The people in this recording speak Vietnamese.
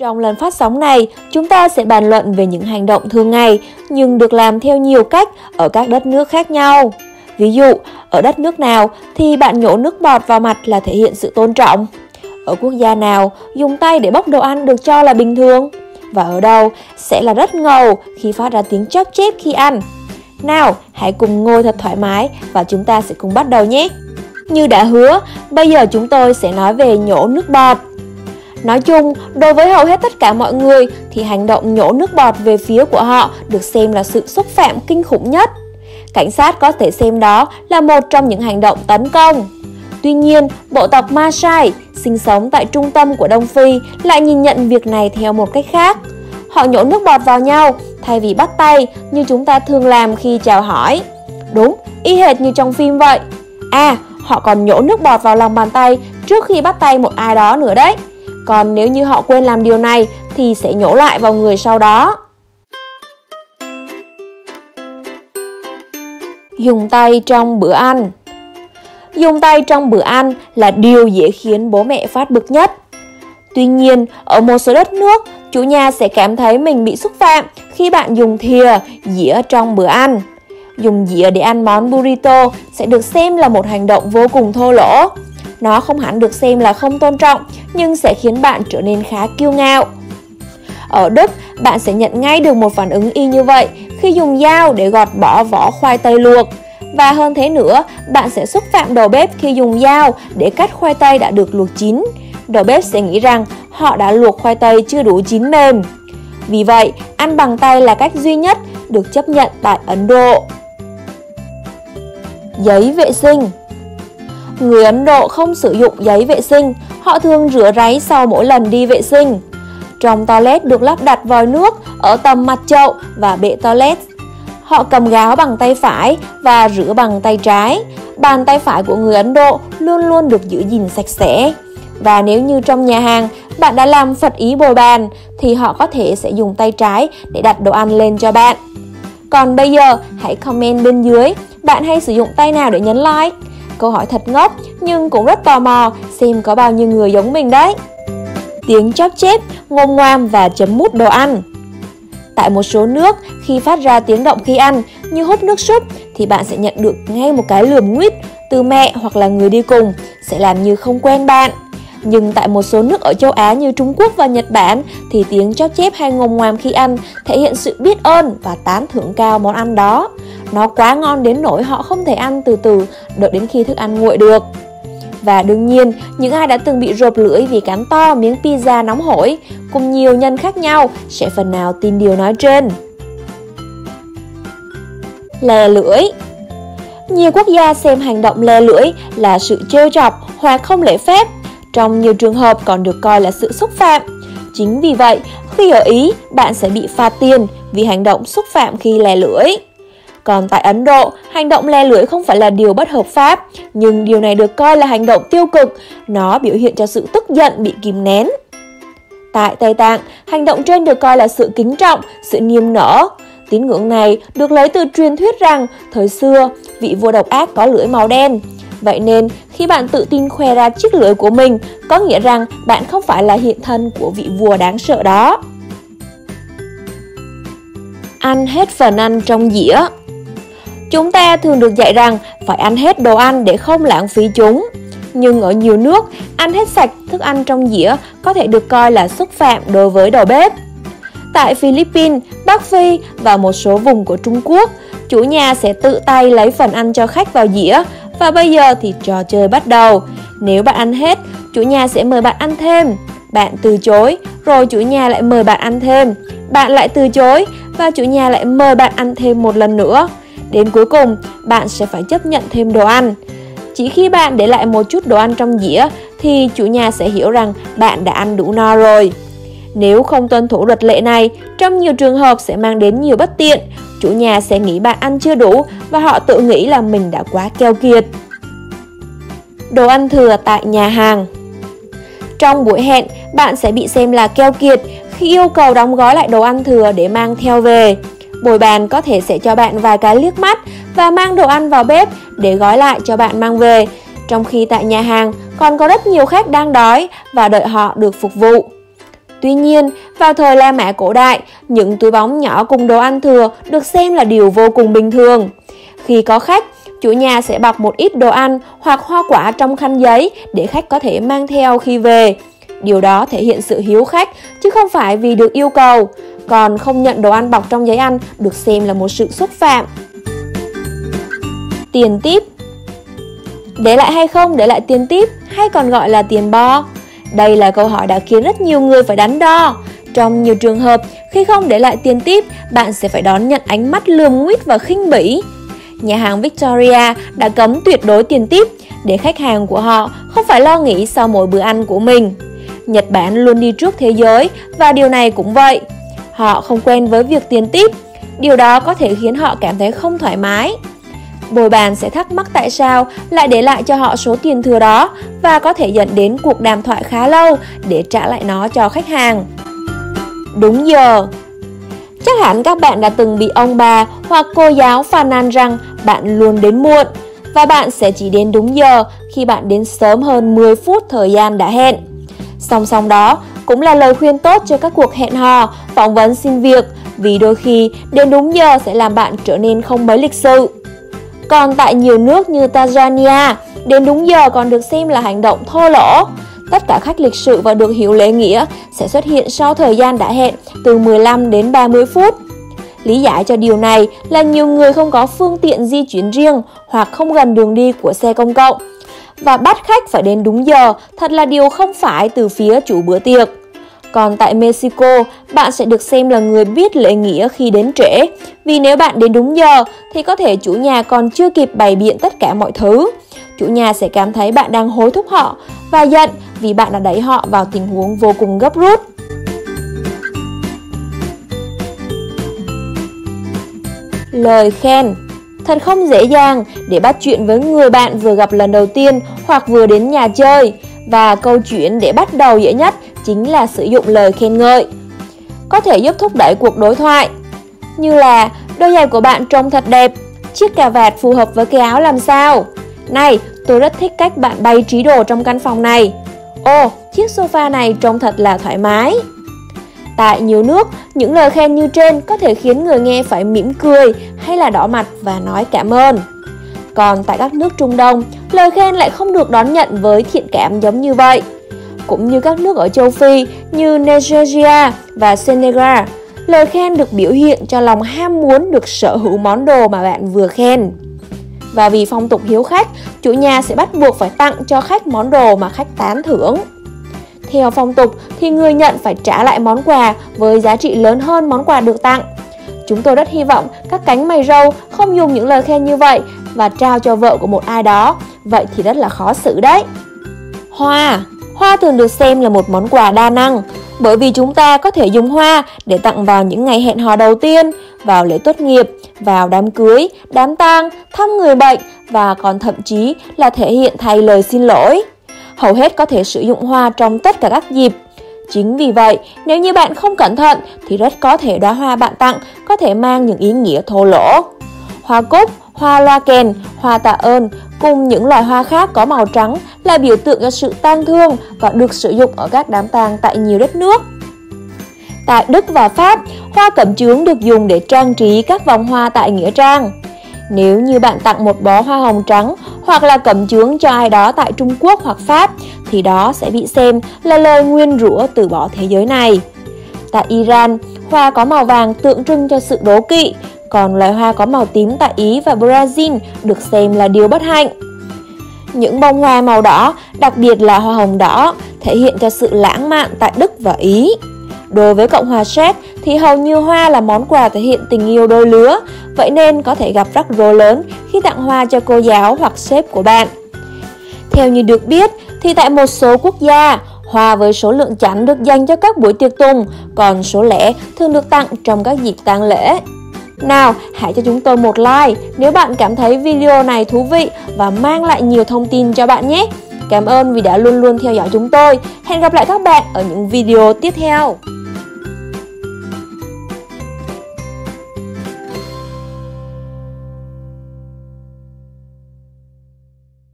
Trong lần phát sóng này, chúng ta sẽ bàn luận về những hành động thường ngày nhưng được làm theo nhiều cách ở các đất nước khác nhau. Ví dụ, ở đất nước nào thì bạn nhổ nước bọt vào mặt là thể hiện sự tôn trọng. Ở quốc gia nào, dùng tay để bốc đồ ăn được cho là bình thường. Và ở đâu sẽ là rất ngầu khi phát ra tiếng chóp chép khi ăn. Nào, hãy cùng ngồi thật thoải mái và chúng ta sẽ cùng bắt đầu nhé. Như đã hứa, bây giờ chúng tôi sẽ nói về nhổ nước bọt. Nói chung, đối với hầu hết tất cả mọi người thì hành động nhổ nước bọt về phía của họ được xem là sự xúc phạm kinh khủng nhất. Cảnh sát có thể xem đó là một trong những hành động tấn công. Tuy nhiên, bộ tộc Maasai sinh sống tại trung tâm của Đông Phi lại nhìn nhận việc này theo một cách khác. Họ nhổ nước bọt vào nhau thay vì bắt tay như chúng ta thường làm khi chào hỏi. Đúng, y hệt như trong phim vậy. À, họ còn nhổ nước bọt vào lòng bàn tay trước khi bắt tay một ai đó nữa đấy. Còn nếu như họ quên làm điều này thì sẽ nhổ lại vào người sau đó. Dùng tay trong bữa ăn Dùng tay trong bữa ăn là điều dễ khiến bố mẹ phát bực nhất. Tuy nhiên, ở một số đất nước, chủ nhà sẽ cảm thấy mình bị xúc phạm khi bạn dùng thìa, dĩa trong bữa ăn. Dùng dĩa để ăn món burrito sẽ được xem là một hành động vô cùng thô lỗ. Nó không hẳn được xem là không tôn trọng, nhưng sẽ khiến bạn trở nên khá kiêu ngạo. Ở Đức, bạn sẽ nhận ngay được một phản ứng y như vậy khi dùng dao để gọt bỏ vỏ khoai tây luộc. Và hơn thế nữa, bạn sẽ xúc phạm đầu bếp khi dùng dao để cắt khoai tây đã được luộc chín. Đầu bếp sẽ nghĩ rằng họ đã luộc khoai tây chưa đủ chín mềm. Vì vậy, ăn bằng tay là cách duy nhất được chấp nhận tại Ấn Độ. Giấy vệ sinh Người Ấn Độ không sử dụng giấy vệ sinh, họ thường rửa ráy sau mỗi lần đi vệ sinh. Trong toilet được lắp đặt vòi nước ở tầm mặt chậu và bệ toilet. Họ cầm gáo bằng tay phải và rửa bằng tay trái. Bàn tay phải của người Ấn Độ luôn luôn được giữ gìn sạch sẽ. Và nếu như trong nhà hàng bạn đã làm phật ý bồi bàn thì họ có thể sẽ dùng tay trái để đặt đồ ăn lên cho bạn. Còn bây giờ hãy comment bên dưới bạn hay sử dụng tay nào để nhấn like. Câu hỏi thật ngốc nhưng cũng rất tò mò xem có bao nhiêu người giống mình đấy. Tiếng chóp chép, ngôm ngoam và chấm mút đồ ăn. Tại một số nước, khi phát ra tiếng động khi ăn như hút nước súp thì bạn sẽ nhận được ngay một cái lườm nguyết từ mẹ hoặc là người đi cùng sẽ làm như không quen bạn. Nhưng tại một số nước ở châu Á như Trung Quốc và Nhật Bản thì tiếng chóp chép hay ngồm ngoàm khi ăn thể hiện sự biết ơn và tán thưởng cao món ăn đó. Nó quá ngon đến nỗi họ không thể ăn từ từ đợi đến khi thức ăn nguội được. Và đương nhiên, những ai đã từng bị rộp lưỡi vì cắn to miếng pizza nóng hổi cùng nhiều nhân khác nhau sẽ phần nào tin điều nói trên. Lè lưỡi Nhiều quốc gia xem hành động lè lưỡi là sự trêu chọc hoặc không lễ phép trong nhiều trường hợp còn được coi là sự xúc phạm. Chính vì vậy, khi ở Ý, bạn sẽ bị phạt tiền vì hành động xúc phạm khi lè lưỡi. Còn tại Ấn Độ, hành động le lưỡi không phải là điều bất hợp pháp, nhưng điều này được coi là hành động tiêu cực, nó biểu hiện cho sự tức giận bị kìm nén. Tại Tây Tạng, hành động trên được coi là sự kính trọng, sự niềm nở. Tín ngưỡng này được lấy từ truyền thuyết rằng thời xưa, vị vua độc ác có lưỡi màu đen. Vậy nên, khi bạn tự tin khoe ra chiếc lưỡi của mình, có nghĩa rằng bạn không phải là hiện thân của vị vua đáng sợ đó. Ăn hết phần ăn trong dĩa Chúng ta thường được dạy rằng phải ăn hết đồ ăn để không lãng phí chúng. Nhưng ở nhiều nước, ăn hết sạch thức ăn trong dĩa có thể được coi là xúc phạm đối với đầu bếp. Tại Philippines, Bắc Phi và một số vùng của Trung Quốc, chủ nhà sẽ tự tay lấy phần ăn cho khách vào dĩa và bây giờ thì trò chơi bắt đầu. Nếu bạn ăn hết, chủ nhà sẽ mời bạn ăn thêm. Bạn từ chối, rồi chủ nhà lại mời bạn ăn thêm. Bạn lại từ chối và chủ nhà lại mời bạn ăn thêm một lần nữa. Đến cuối cùng, bạn sẽ phải chấp nhận thêm đồ ăn. Chỉ khi bạn để lại một chút đồ ăn trong dĩa thì chủ nhà sẽ hiểu rằng bạn đã ăn đủ no rồi. Nếu không tuân thủ luật lệ này, trong nhiều trường hợp sẽ mang đến nhiều bất tiện. Chủ nhà sẽ nghĩ bạn ăn chưa đủ và họ tự nghĩ là mình đã quá keo kiệt. Đồ ăn thừa tại nhà hàng Trong buổi hẹn, bạn sẽ bị xem là keo kiệt khi yêu cầu đóng gói lại đồ ăn thừa để mang theo về. Bồi bàn có thể sẽ cho bạn vài cái liếc mắt và mang đồ ăn vào bếp để gói lại cho bạn mang về. Trong khi tại nhà hàng còn có rất nhiều khách đang đói và đợi họ được phục vụ. Tuy nhiên, vào thời La Mã cổ đại, những túi bóng nhỏ cùng đồ ăn thừa được xem là điều vô cùng bình thường. Khi có khách, chủ nhà sẽ bọc một ít đồ ăn hoặc hoa quả trong khăn giấy để khách có thể mang theo khi về. Điều đó thể hiện sự hiếu khách chứ không phải vì được yêu cầu. Còn không nhận đồ ăn bọc trong giấy ăn được xem là một sự xúc phạm. Tiền tiếp Để lại hay không để lại tiền tiếp hay còn gọi là tiền bo? Đây là câu hỏi đã khiến rất nhiều người phải đắn đo. Trong nhiều trường hợp, khi không để lại tiền tiếp, bạn sẽ phải đón nhận ánh mắt lườm nguyết và khinh bỉ. Nhà hàng Victoria đã cấm tuyệt đối tiền tiếp để khách hàng của họ không phải lo nghĩ sau mỗi bữa ăn của mình. Nhật Bản luôn đi trước thế giới và điều này cũng vậy. Họ không quen với việc tiền tiếp, điều đó có thể khiến họ cảm thấy không thoải mái. Bồi bàn sẽ thắc mắc tại sao lại để lại cho họ số tiền thừa đó và có thể dẫn đến cuộc đàm thoại khá lâu để trả lại nó cho khách hàng. Đúng giờ Chắc hẳn các bạn đã từng bị ông bà hoặc cô giáo phàn nàn rằng bạn luôn đến muộn và bạn sẽ chỉ đến đúng giờ khi bạn đến sớm hơn 10 phút thời gian đã hẹn. Song song đó cũng là lời khuyên tốt cho các cuộc hẹn hò, phỏng vấn xin việc vì đôi khi đến đúng giờ sẽ làm bạn trở nên không mấy lịch sự. Còn tại nhiều nước như Tanzania, đến đúng giờ còn được xem là hành động thô lỗ. Tất cả khách lịch sự và được hiểu lễ nghĩa sẽ xuất hiện sau thời gian đã hẹn từ 15 đến 30 phút. Lý giải cho điều này là nhiều người không có phương tiện di chuyển riêng hoặc không gần đường đi của xe công cộng và bắt khách phải đến đúng giờ thật là điều không phải từ phía chủ bữa tiệc. Còn tại Mexico, bạn sẽ được xem là người biết lễ nghĩa khi đến trễ. Vì nếu bạn đến đúng giờ thì có thể chủ nhà còn chưa kịp bày biện tất cả mọi thứ. Chủ nhà sẽ cảm thấy bạn đang hối thúc họ và giận vì bạn đã đẩy họ vào tình huống vô cùng gấp rút. Lời khen Thật không dễ dàng để bắt chuyện với người bạn vừa gặp lần đầu tiên hoặc vừa đến nhà chơi và câu chuyện để bắt đầu dễ nhất chính là sử dụng lời khen ngợi. Có thể giúp thúc đẩy cuộc đối thoại, như là đôi giày của bạn trông thật đẹp, chiếc cà vạt phù hợp với cái áo làm sao. Này, tôi rất thích cách bạn bày trí đồ trong căn phòng này. Ồ, chiếc sofa này trông thật là thoải mái. Tại nhiều nước, những lời khen như trên có thể khiến người nghe phải mỉm cười hay là đỏ mặt và nói cảm ơn. Còn tại các nước Trung Đông, lời khen lại không được đón nhận với thiện cảm giống như vậy. Cũng như các nước ở châu Phi như Nigeria và Senegal, lời khen được biểu hiện cho lòng ham muốn được sở hữu món đồ mà bạn vừa khen. Và vì phong tục hiếu khách, chủ nhà sẽ bắt buộc phải tặng cho khách món đồ mà khách tán thưởng. Theo phong tục thì người nhận phải trả lại món quà với giá trị lớn hơn món quà được tặng. Chúng tôi rất hy vọng các cánh mày râu không dùng những lời khen như vậy và trao cho vợ của một ai đó. Vậy thì rất là khó xử đấy. Hoa Hoa thường được xem là một món quà đa năng bởi vì chúng ta có thể dùng hoa để tặng vào những ngày hẹn hò đầu tiên, vào lễ tốt nghiệp, vào đám cưới, đám tang, thăm người bệnh và còn thậm chí là thể hiện thay lời xin lỗi. Hầu hết có thể sử dụng hoa trong tất cả các dịp. Chính vì vậy, nếu như bạn không cẩn thận thì rất có thể đóa hoa bạn tặng có thể mang những ý nghĩa thô lỗ. Hoa cúc, hoa loa kèn, hoa tạ ơn cùng những loài hoa khác có màu trắng là biểu tượng cho sự tang thương và được sử dụng ở các đám tang tại nhiều đất nước. Tại Đức và Pháp, hoa cẩm chướng được dùng để trang trí các vòng hoa tại nghĩa trang. Nếu như bạn tặng một bó hoa hồng trắng hoặc là cẩm chướng cho ai đó tại Trung Quốc hoặc Pháp thì đó sẽ bị xem là lời nguyên rủa từ bỏ thế giới này. Tại Iran, hoa có màu vàng tượng trưng cho sự đố kỵ, còn loài hoa có màu tím tại Ý và Brazil được xem là điều bất hạnh. Những bông hoa màu đỏ, đặc biệt là hoa hồng đỏ, thể hiện cho sự lãng mạn tại Đức và Ý. Đối với Cộng hòa Séc thì hầu như hoa là món quà thể hiện tình yêu đôi lứa, vậy nên có thể gặp rắc rối lớn khi tặng hoa cho cô giáo hoặc sếp của bạn. Theo như được biết thì tại một số quốc gia, hoa với số lượng chẵn được dành cho các buổi tiệc tùng, còn số lẻ thường được tặng trong các dịp tang lễ. Nào, hãy cho chúng tôi một like nếu bạn cảm thấy video này thú vị và mang lại nhiều thông tin cho bạn nhé. Cảm ơn vì đã luôn luôn theo dõi chúng tôi. Hẹn gặp lại các bạn ở những video tiếp theo.